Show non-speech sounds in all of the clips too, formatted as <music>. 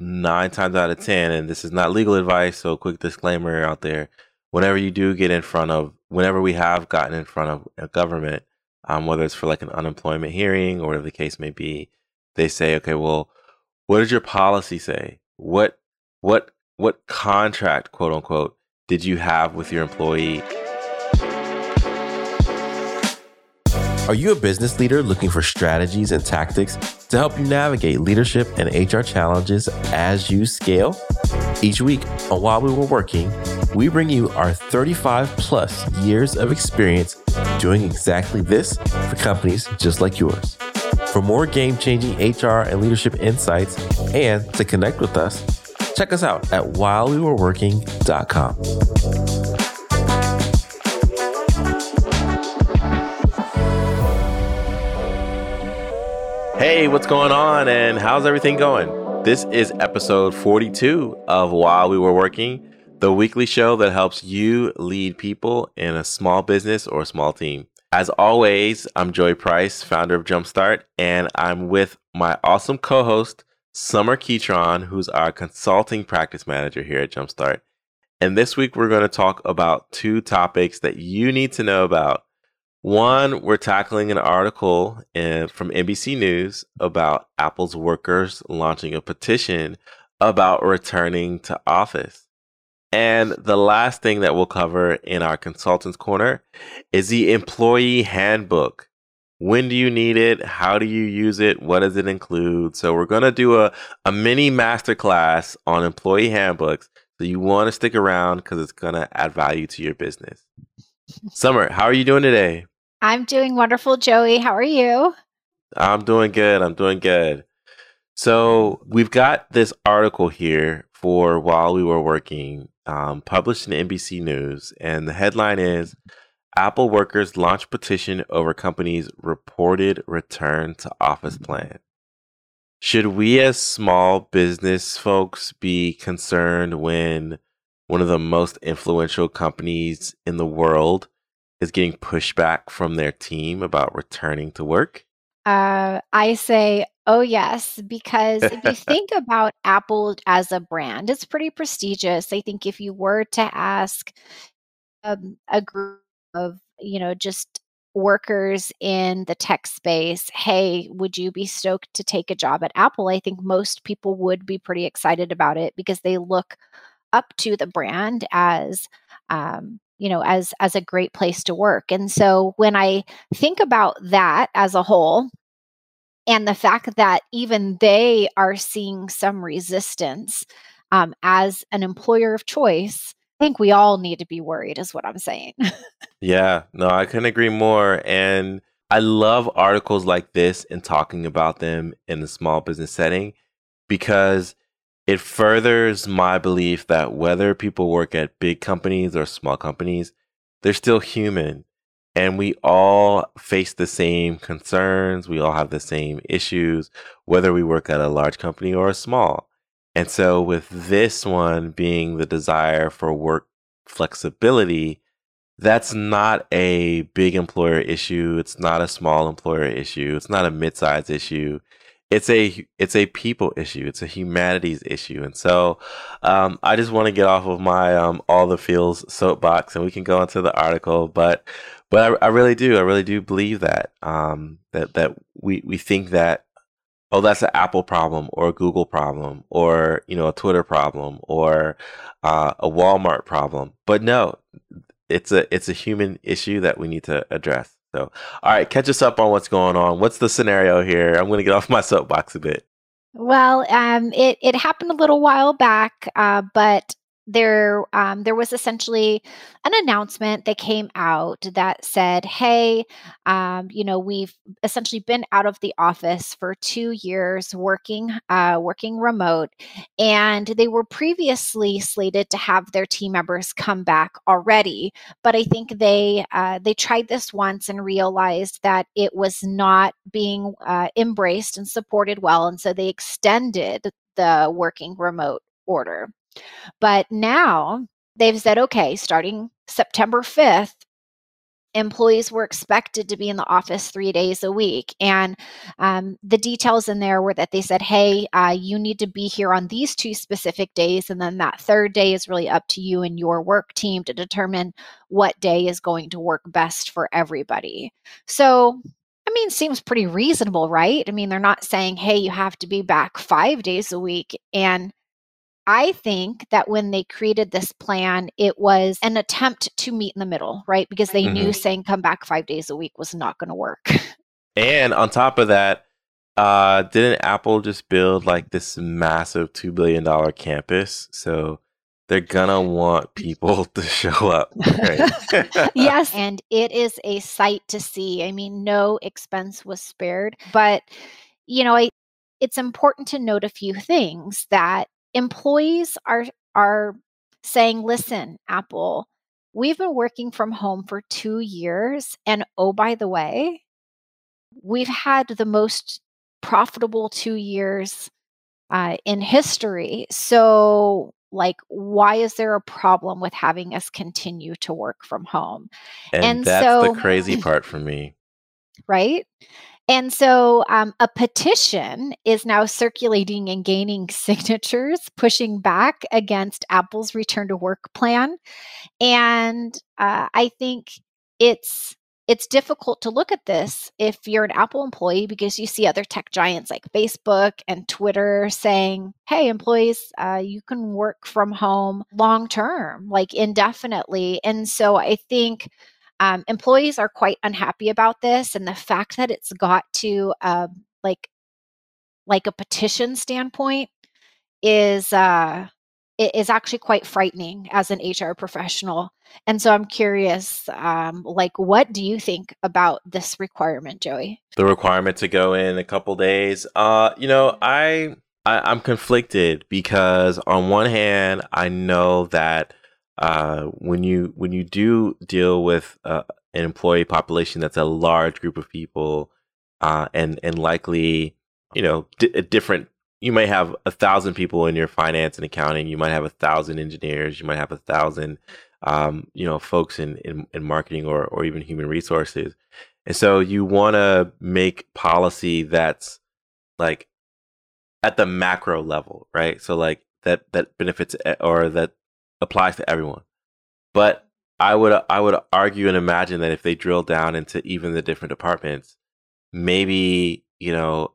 nine times out of 10, and this is not legal advice, so quick disclaimer out there. Whenever you do get in front of, whenever we have gotten in front of a government, um, whether it's for like an unemployment hearing or whatever the case may be, they say, okay, well, what does your policy say? What, what, what contract, quote unquote, did you have with your employee? Are you a business leader looking for strategies and tactics to help you navigate leadership and HR challenges as you scale? Each week on While We Were Working, we bring you our 35 plus years of experience doing exactly this for companies just like yours. For more game changing HR and leadership insights and to connect with us, check us out at whilewewereworking.com. Hey, what's going on and how's everything going? This is episode 42 of While We Were Working, the weekly show that helps you lead people in a small business or a small team. As always, I'm Joey Price, founder of Jumpstart, and I'm with my awesome co host, Sommer Keytron, who's our consulting practice manager here at Jumpstart. And this week, we're going to talk about two topics that you need to know about one, we're tackling an article in, from NBC News about Apple's workers launching a petition about returning to office. And the last thing that we'll cover in our consultants corner is the employee handbook. When do you need it? How do you use it? What does it include? So we're going to do a, a mini masterclass on employee handbooks. So you want to stick around because it's going to add value to your business. Sommer, how are you doing today? I'm doing wonderful, Joey. How are you? I'm doing good. I'm doing good. So we've got this article here for while we were working, um, published in NBC News, and the headline is Apple workers launch petition over company's reported return to office plan. Should we, as small business folks, be concerned when one of the most influential companies in the world is getting pushback from their team about returning to work? Uh, I say, oh, yes, because if you <laughs> think about Apple as a brand, it's pretty prestigious. I think if you were to ask um, a group of, you know, just workers in the tech space, hey, would you be stoked to take a job at Apple? I think most people would be pretty excited about it because they look up to the brand as um, you know as as a great place to work. And so when i think about that as a whole and the fact that even they are seeing some resistance um, as an employer of choice i think we all need to be worried is what i'm saying. Yeah. No i couldn't agree more and i love articles like this and talking about them in a small business setting because it furthers my belief that whether people work at big companies or small companies, they're still human. And we all face the same concerns. We all have the same issues, whether we work at a large company or a small. And so, with this one being the desire for work flexibility, that's not a big employer issue. It's not a small employer issue. It's not a mid sized issue it's a it's a people issue. It's a humanities issue, and so um, I just want to get off of my um, all the feels soapbox, and we can go into the article. But but I, I really do, I really do believe that um, that that we we think that oh that's an Apple problem or a Google problem or you know a Twitter problem or uh, a Walmart problem, but no, it's a it's a human issue that we need to address. So, all right, catch us up on what's going on. What's the scenario here? I'm going to get off my soapbox a bit. Well, um, it it happened a little while back, uh, but there um, there was essentially an announcement that came out that said, "Hey, um, you know, we've essentially been out of the office for two years, working uh, working remote, and they were previously slated to have their team members come back already, but I think they uh, they tried this once and realized that it was not being uh, embraced and supported well, and so they extended the working remote order." But now they've said, okay, starting September 5th, employees were expected to be in the office three days a week. And um, the details in there were that they said, hey, uh, you need to be here on these two specific days. And then that third day is really up to you and your work team to determine what day is going to work best for everybody. So, I mean, seems pretty reasonable, right? I mean, they're not saying, hey, you have to be back five days a week. And I think that when they created this plan, it was an attempt to meet in the middle, right? Because they mm-hmm. knew saying come back five days a week was not going to work. And on top of that, uh, didn't Apple just build like this massive $2 billion campus? So they're gonna want people <laughs> to show up. Right? <laughs> yes, and it is a sight to see. I mean, no expense was spared, but you know, I, it's important to note a few things that employees are are saying, "Listen, Apple, we've been working from home for 2 years and oh by the way, we've had the most profitable 2 years uh, in history. So like why is there a problem with having us continue to work from home? And, and that's so, the crazy part for me. Right and so um, a petition is now circulating and gaining <laughs> signatures, pushing back against Apple's return to work plan. And uh, I think it's it's difficult to look at this if you're an Apple employee because you see other tech giants like Facebook and Twitter saying, hey, employees, uh, you can work from home long term, like indefinitely. And so I think um, employees are quite unhappy about this. And the fact that it's got to uh, like, like a petition standpoint is uh, is actually quite frightening as an HR professional. And so I'm curious, um, like, what do you think about this requirement, Joey? The requirement to go in a couple days. Uh, you know, I, I am conflicted because on one hand, I know that uh, when you when you do deal with uh, an employee population that's a large group of people, uh, and and likely you know d- different you might have a thousand people in your finance and accounting. You might have a thousand engineers. You might have a thousand, um, you know, folks in, in, in marketing or, or even human resources. And so you want to make policy that's like at the macro level, right? So like that, that benefits or that applies to everyone. But I would, I would argue and imagine that if they drill down into even the different departments, maybe, you know,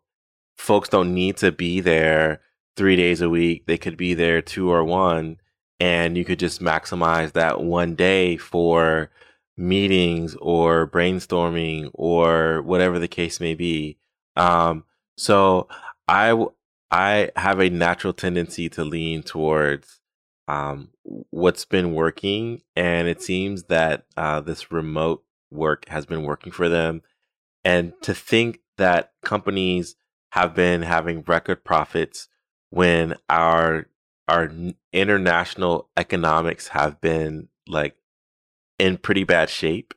folks don't need to be there three days a week. They could be there two or one, and you could just maximize that one day for meetings or brainstorming or whatever the case may be. Um, so I I have a natural tendency to lean towards um, what's been working, and it seems that uh, this remote work has been working for them. And to think that companies have been having record profits when our our international economics have been like in pretty bad shape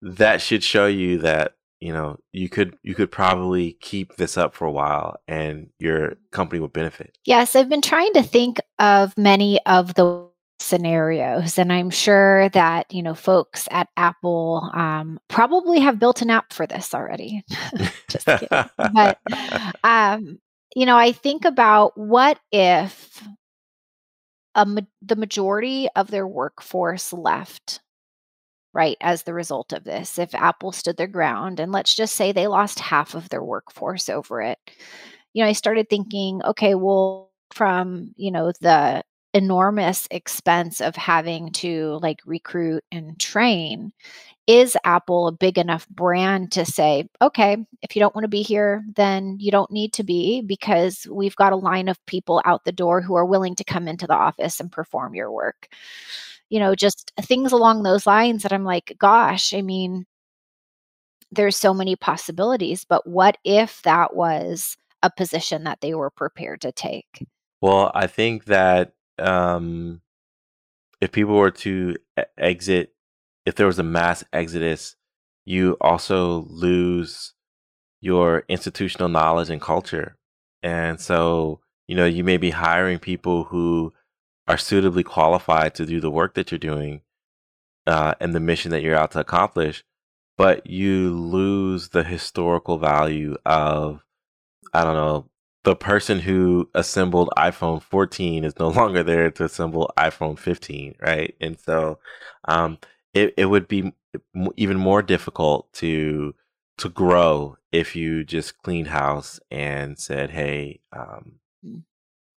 that should show you that you know you could you could probably keep this up for a while and your company would benefit yes i've been trying to think of many of the scenarios. And I'm sure that, you know, folks at Apple um, probably have built an app for this already. <laughs> Just kidding. but, um, you know, I think about what if a ma- the majority of their workforce left right as the result of this if apple stood their ground and let's just say they lost half of their workforce over it you know i started thinking okay well from you know the enormous expense of having to like recruit and train is apple a big enough brand to say okay if you don't want to be here then you don't need to be because we've got a line of people out the door who are willing to come into the office and perform your work. You know just things along those lines that i'm like gosh i mean there's so many possibilities but what if that was a position that they were prepared to take? Well i think that um, if people were to exit, if there was a mass exodus, you also lose your institutional knowledge and culture. And so, you know, you may be hiring people who are suitably qualified to do the work that you're doing uh, and the mission that you're out to accomplish. but you lose the historical value of, I don't know, the person who assembled iPhone 14 is no <laughs> longer there to assemble iPhone 15, right? And so, um, it, it would be even more difficult to to grow if you just cleaned house and said, "Hey, um, mm.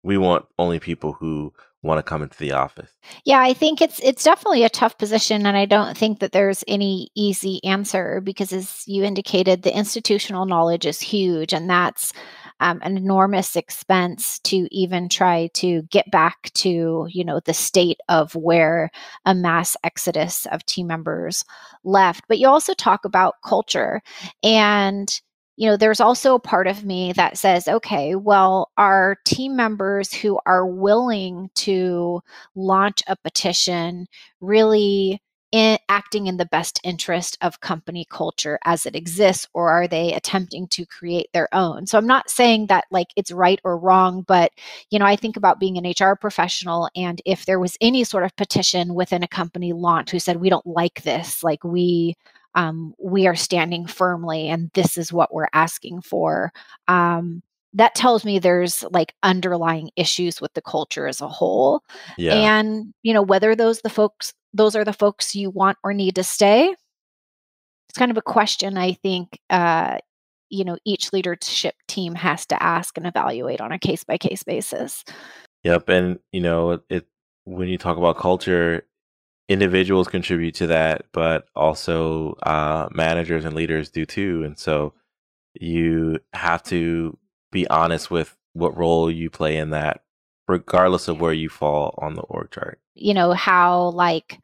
we want only people who want to come into the office." Yeah, I think it's it's definitely a tough position, and I don't think that there's any easy answer because, as you indicated, the institutional knowledge is huge, and that's um, an enormous expense to even try to get back to you know the state of where a mass exodus of team members left. But you also talk about culture. And you know there's also a part of me that says okay well are team members who are willing to launch a petition really in, acting in the best interest of company culture as it exists or are they attempting to create their own so i'm not saying that like it's right or wrong but you know i think about being an hr professional and if there was any sort of petition within a company launch who said we don't like this like we um, we are standing firmly and this is what we're asking for um, that tells me there's like underlying issues with the culture as a whole yeah. and you know whether those the folks those are the folks you want or need to stay. It's kind of a question i think uh, you know each leadership team has to ask and evaluate on a case by case basis. Yep and you know it when you talk about culture individuals contribute to that but also uh, managers and leaders do too and so you have to be honest with what role you play in that regardless of where you fall on the org chart you know how like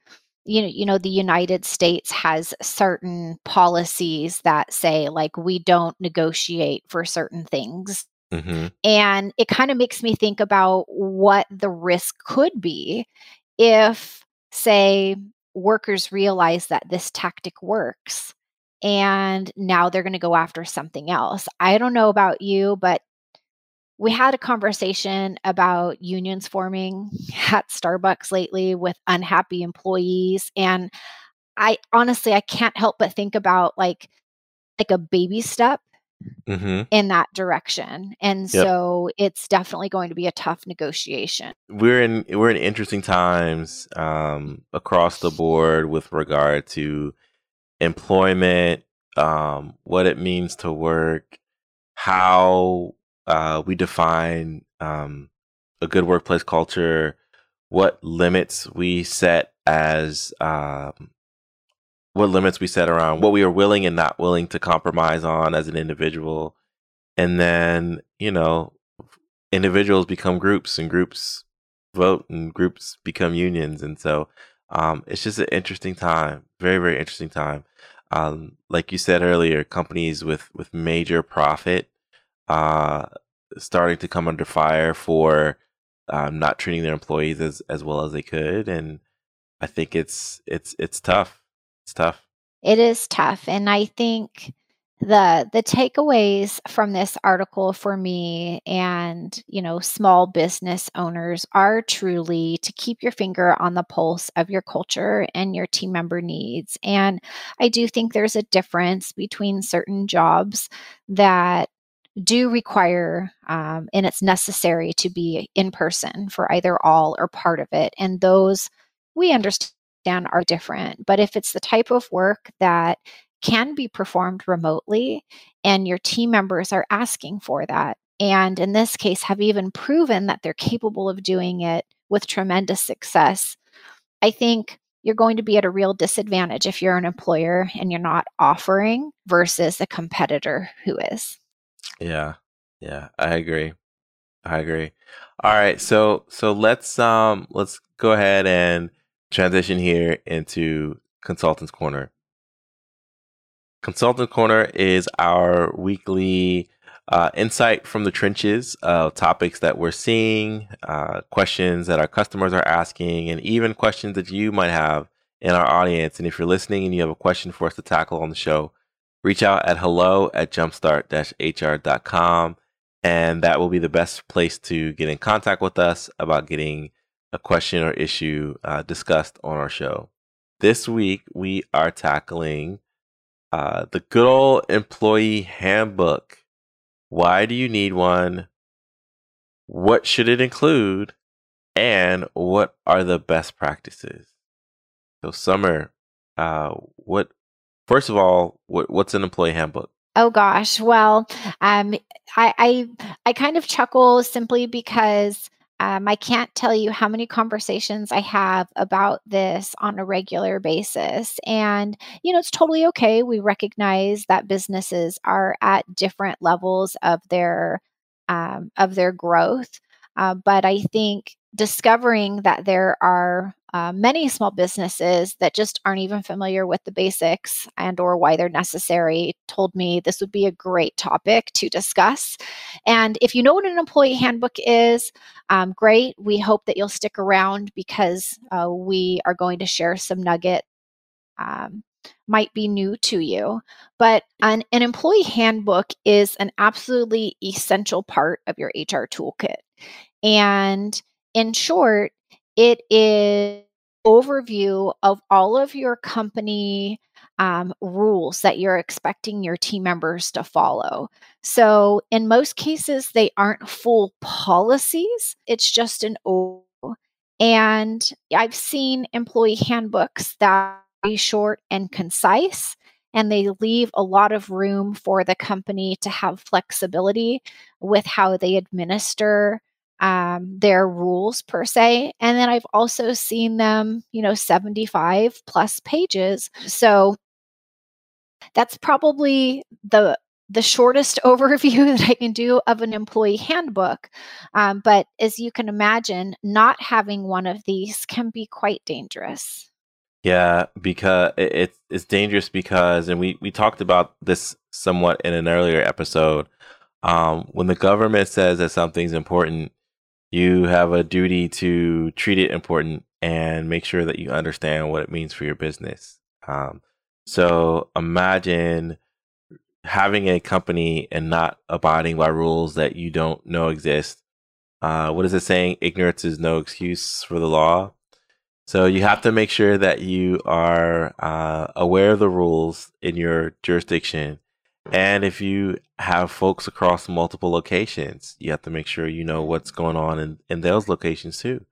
you know you know the united states has certain policies that say like we don't negotiate for certain things mm-hmm. and it kind of makes me think about what the risk could be if say workers realize that this tactic works and now they're going to go after something else. I don't know about you, but we had a conversation about unions forming <laughs> at Starbucks lately with unhappy employees and I honestly I can't help but think about like like a baby step mm-hmm. in that direction. And yep. so it's definitely going to be a tough negotiation. We're in we're in interesting times um, across the board with regard to employment, um, what it means to work, how uh, we define um, a good workplace culture, what limits we set as um, what limits we set around what we are willing and not willing to compromise on as an individual, and then you know individuals become groups and groups vote and groups become unions, and so um, it's just an interesting time, very very interesting time. Um, like you said earlier, companies with with major profit uh, starting to come under fire for um, not treating their employees as, as well as they could, and I think it's it's it's tough. It's tough. It is tough, and I think the the takeaways from this article for me and you know small business owners are truly to keep your finger on the pulse of your culture and your team member needs and i do think there's a difference between certain jobs that do require um, and it's necessary to be in person for either all or part of it and those we understand are different but if it's the type of work that can be performed remotely and your team members are asking for that and in this case have even proven that they're capable of doing it with tremendous success i think you're going to be at a real disadvantage if you're an employer and you're not offering versus a competitor who is yeah. Yeah, I agree. I agree. All right, so so let's um let's go ahead and transition here into Consultants Corner. Consultant Corner is our weekly uh, insight from the trenches of topics that we're seeing, uh, questions that our customers are asking, and even questions that you might have in our audience. And if you're listening and you have a question for us to tackle on the show, reach out at hello at jumpstart-hr.com and that will be the best place to get in contact with us about getting a question or issue uh, discussed on our show. This week, we are tackling uh, the good old employee handbook. Why do you need one? What should it include? And what are the best practices? So, Sommer, uh, what? First of all, what, what's an employee handbook? Oh gosh, well, um, I, I I kind of chuckle simply because um, I can't tell you how many conversations I have about this on a regular basis. And, you know, it's totally okay. We recognize that businesses are at different levels of their um, of their growth. Uh, but I think discovering that there are uh, many small businesses that just aren't even familiar with the basics and or why they're necessary told me this would be a great topic to discuss. And if you know what an employee handbook is um, great. We hope that you'll stick around because uh, we are going to share some nugget um, might be new to you. But an, an employee handbook is an absolutely essential part of your hr toolkit. And in short it is overview of all of your company um, rules that you're expecting your team members to follow. So, in most cases, they aren't full policies, it's just an O. And I've seen employee handbooks that are short and concise, and they leave a lot of room for the company to have flexibility with how they administer um, their rules per se. And then I've also seen them, you know, 75 plus pages. So that's probably the the shortest <laughs> overview that I can do of an employee handbook. Um, but as you can imagine, not having one of these can be quite dangerous. Yeah, because it, it's dangerous because, and we, we talked about this somewhat in an earlier episode. Um, when the government says that something's important, you have a duty to treat it important and make sure that you understand what it means for your business. Um, so imagine having a company and not abiding by rules that you don't know exist. Uh, what is it saying? Ignorance is no excuse for the law. So you have to make sure that you are uh, aware of the rules in your jurisdiction and if you have folks across multiple locations, you have to make sure you know what's going on in, in those locations too,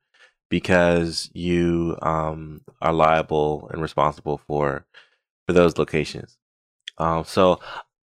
because you um, are liable and responsible for for those locations. Um, so,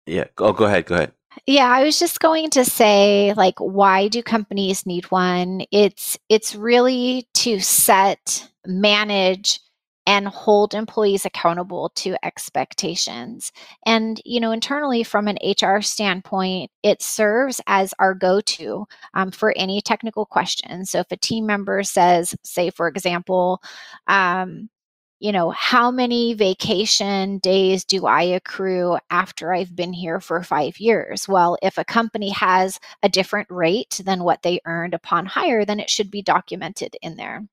yeah, go go ahead, go ahead. Yeah, I was just going to say like why do companies need one? It's it's really to set, manage and hold employees accountable to expectations. And, you know, internally from an HR standpoint, it serves as our go to um, for any technical questions. So if a team member says, say, for example, um, you know, how many vacation days do I accrue after I've been here for five years? Well, if a company has a different rate than what they earned upon hire, then it should be documented in there.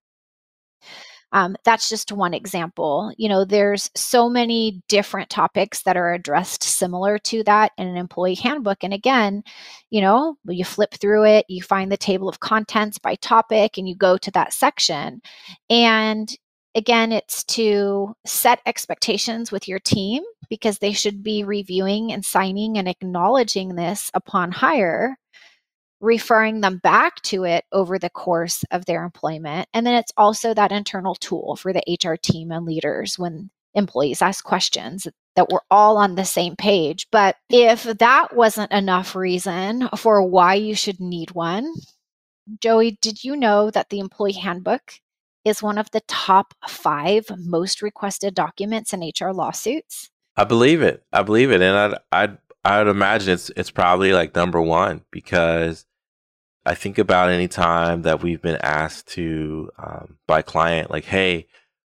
Um, that's just one example. You know, there's so many different topics that are addressed similar to that in an employee handbook. And again, you know, you flip through it, you find the table of contents by topic, and you go to that section. And again, it's to set expectations with your team because they should be reviewing and signing and acknowledging this upon hire referring them back to it over the course of their employment. And then it's also that internal tool for the HR team and leaders when employees ask questions that we're all on the same page. But if that wasn't enough reason for why you should need one, Joey, did you know that the employee handbook is one of the top five most requested documents in HR lawsuits? I believe it. I believe it, and I'd I'd I'd imagine it's it's probably like number one because I think about any time that we've been asked to um, by client, like, "Hey,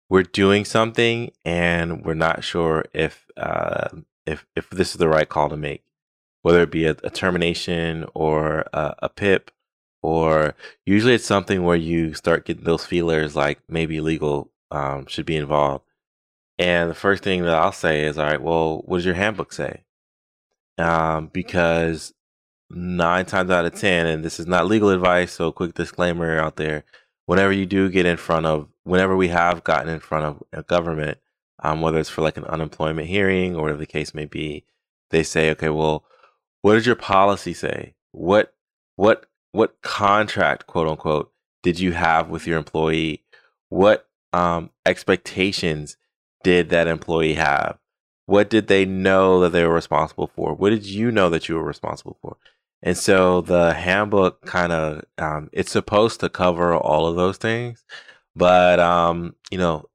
we're doing something and we're not sure if uh, if if this is the right call to make, whether it be a, a termination or a, a PIP, or usually it's something where you start getting those feelers, like maybe legal um, should be involved. And the first thing that I'll say is, "All right, well, what does your handbook say?" Um, because nine times out of ten, and this is not legal advice, so quick disclaimer out there. Whenever you do get in front of, whenever we have gotten in front of a government, um, whether it's for like an unemployment hearing or whatever the case may be. They say, okay, well, what does your policy say? What what what contract, quote unquote, did you have with your employee? What um, expectations did that employee have? What did they know that they were responsible for? What did you know that you were responsible for? And so the handbook kind of um, it's supposed to cover all of those things, but um, you know,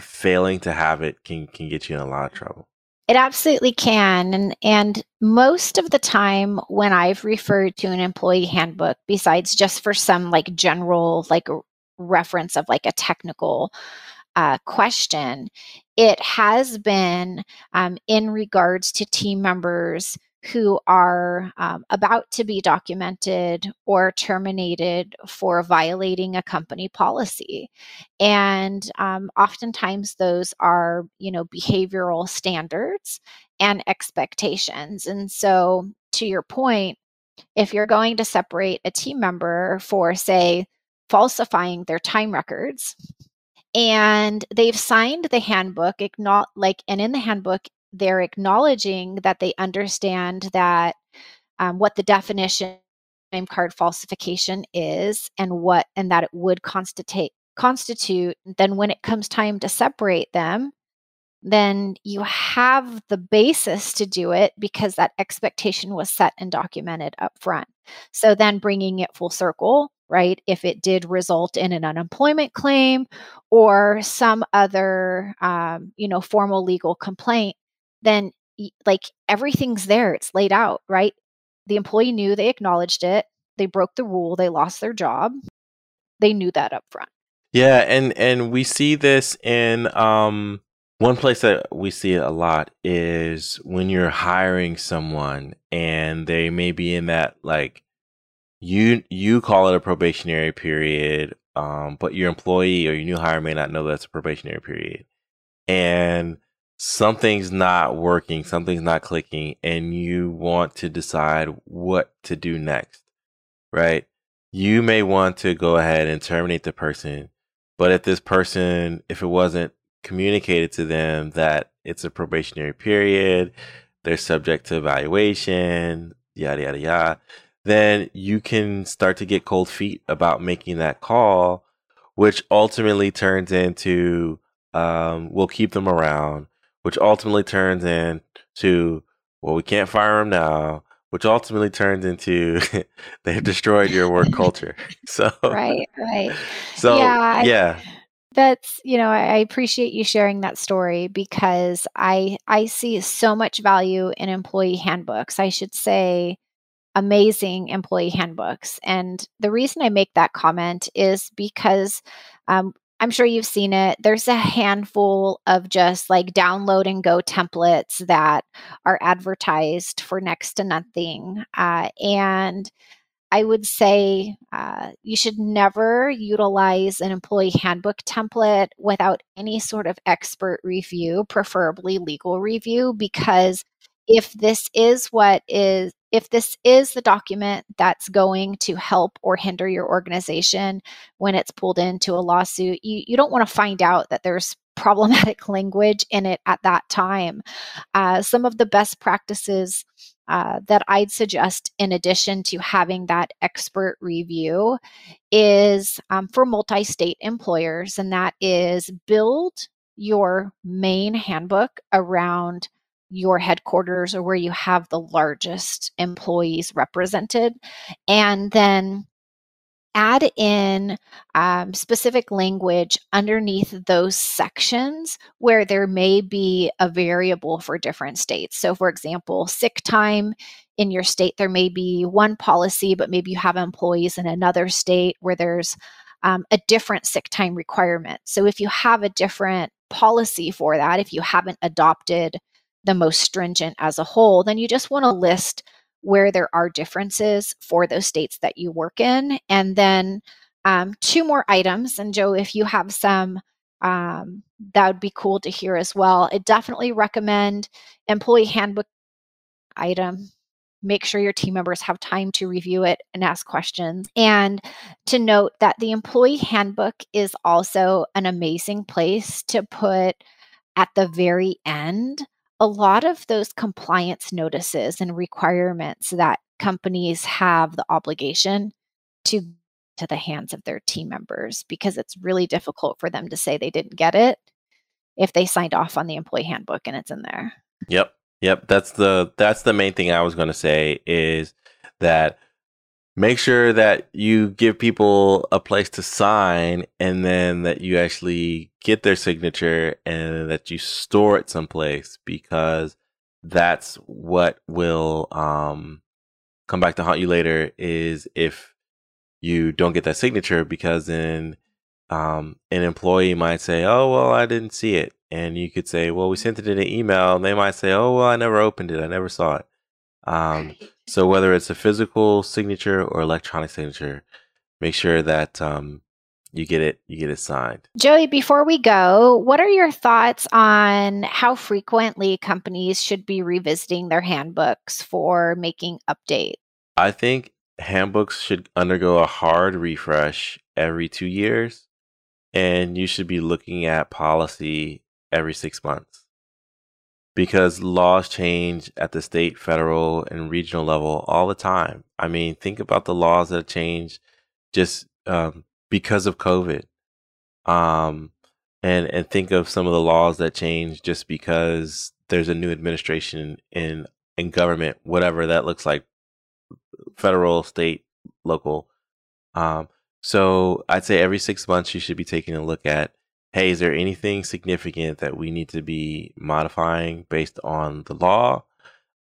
failing to have it can can get you in a lot of trouble. It absolutely can. And and most of the time when I've referred to an employee handbook, besides just for some like general like reference of like a technical uh, question, it has been um, in regards to team members who are um, about to be documented or terminated for violating a company policy. And um, oftentimes those are you know behavioral standards and expectations. And so to your point if you're going to separate a team member for say falsifying their time records and they've signed the handbook like and in the handbook they're acknowledging that they understand that um, what the definition name card falsification is and what and that it would constitute constitute then when it comes time to separate them then you have the basis to do it because that expectation was set and documented up front so then bringing it full circle right if it did result in an unemployment claim or some other um, you know formal legal complaint then like everything's there. It's laid out, right? The employee knew they acknowledged it. They broke the rule. They lost their job. They knew that up front. Yeah, and and we see this in um one place that we see it a lot is when you're hiring someone and they may be in that like you you call it a probationary period um but your employee or your new hire may not know that's a probationary period. And something's not working, something's not clicking, and you want to decide what to do next, right? You may want to go ahead and terminate the person, but if this person, if it wasn't communicated to them that it's a probationary period, they're subject to evaluation, yada, yada, yada, then you can start to get cold feet about making that call, which ultimately turns into um, we'll keep them around which ultimately turns into well, we can't fire them now, which ultimately turns into <laughs> they've destroyed your work <laughs> culture. So right, right. <laughs> So yeah, yeah. I, that's you know I appreciate you sharing that story because I I see so much value in employee handbooks. I should say amazing employee handbooks. And the reason I make that comment is because um, I'm sure you've seen it. There's a handful of just like download and go templates that are advertised for next to nothing. Uh, and I would say uh, you should never utilize an employee handbook template without any sort of expert review, preferably legal review, because if this is what is if this is the document that's going to help or hinder your organization when it's pulled into a lawsuit, you, you don't want to find out that there's <laughs> problematic language in it at that time. Uh, some of the best practices uh, that I'd suggest, in addition to having that expert review, is um, for multi state employers, and that is build your main handbook around your headquarters or where you have the largest employees represented. And then add in um, specific language underneath those sections where there may be a variable for different states. So, for example, sick time in your state, there may be one policy, but maybe you have employees in another state where there's um, a different sick time requirement. So, if you have a different policy for that, if you haven't adopted the most stringent as a whole, then you just want to list where there are differences for those states that you work in. And then um, two more items. And Joe, if you have some, um, that would be cool to hear as well. I definitely recommend employee handbook item. Make sure your team members have time to review it and ask questions. And to note that the employee handbook is also an amazing place to put at the very end, a lot of those compliance notices and requirements that companies have the obligation to to the hands of their team members because it's really difficult for them to say they didn't get it if they signed off on the employee handbook and it's in there. Yep. Yep, that's the that's the main thing I was going to say is that make sure that you give people a place to sign and then that you actually get their signature and that you store it someplace because that's what will um, come back to haunt you later is if you don't get that signature because then um, an employee might say, "Oh, well, I didn't see it," and you could say, "Well, we sent it in an email." And they might say, "Oh, well, I never opened it. I never saw it." Um, so whether it's a physical signature or electronic signature, make sure that um, you get it you get it signed. Joey, before we go, what are your thoughts on how frequently companies should be revisiting their handbooks for making updates? I think handbooks should undergo a hard refresh every 2 years and you should be looking at policy every 6 months because laws change at the state, federal, and regional level all the time. I mean, think about the laws that change just um, because of COVID, um, and and think of some of the laws that change just because there's a new administration in in government, whatever that looks like, federal, state, local. Um, so I'd say every six months you should be taking a look at hey, is there anything significant that we need to be modifying based on the law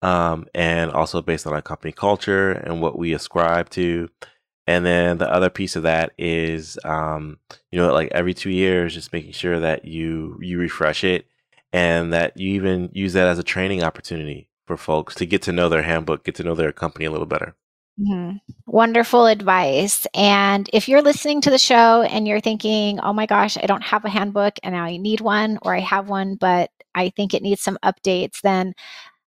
um, and also based on our company culture and what we ascribe to? And then the other piece of that is, um, you know, like every two years, just making sure that you you refresh it and that you even use that as a training opportunity for folks to get to know their handbook, get to know their company a little better. Mm-hmm. Wonderful advice. And if you're listening to the show and you're thinking, oh my gosh, I don't have a handbook and now I need one, or I have one, but I think it needs some updates, then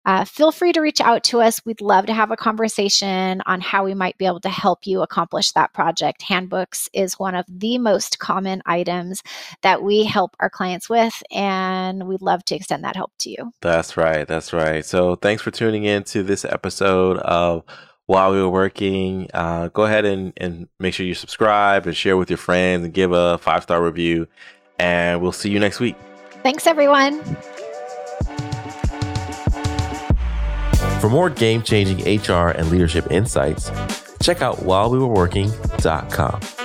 uh, feel free to reach out to us. We'd love to have a conversation on how we might be able to help you accomplish that project. Handbooks is one of the most common items that we help our clients with, and we'd love to extend that help to you. That's right. That's right. So thanks for tuning in to this episode of while we were working. Uh, go ahead and, and make sure you subscribe and share with your friends and give a five star review. And we'll see you next week. Thanks, everyone. For more game changing HR and leadership insights, check out whilewewereworking.com.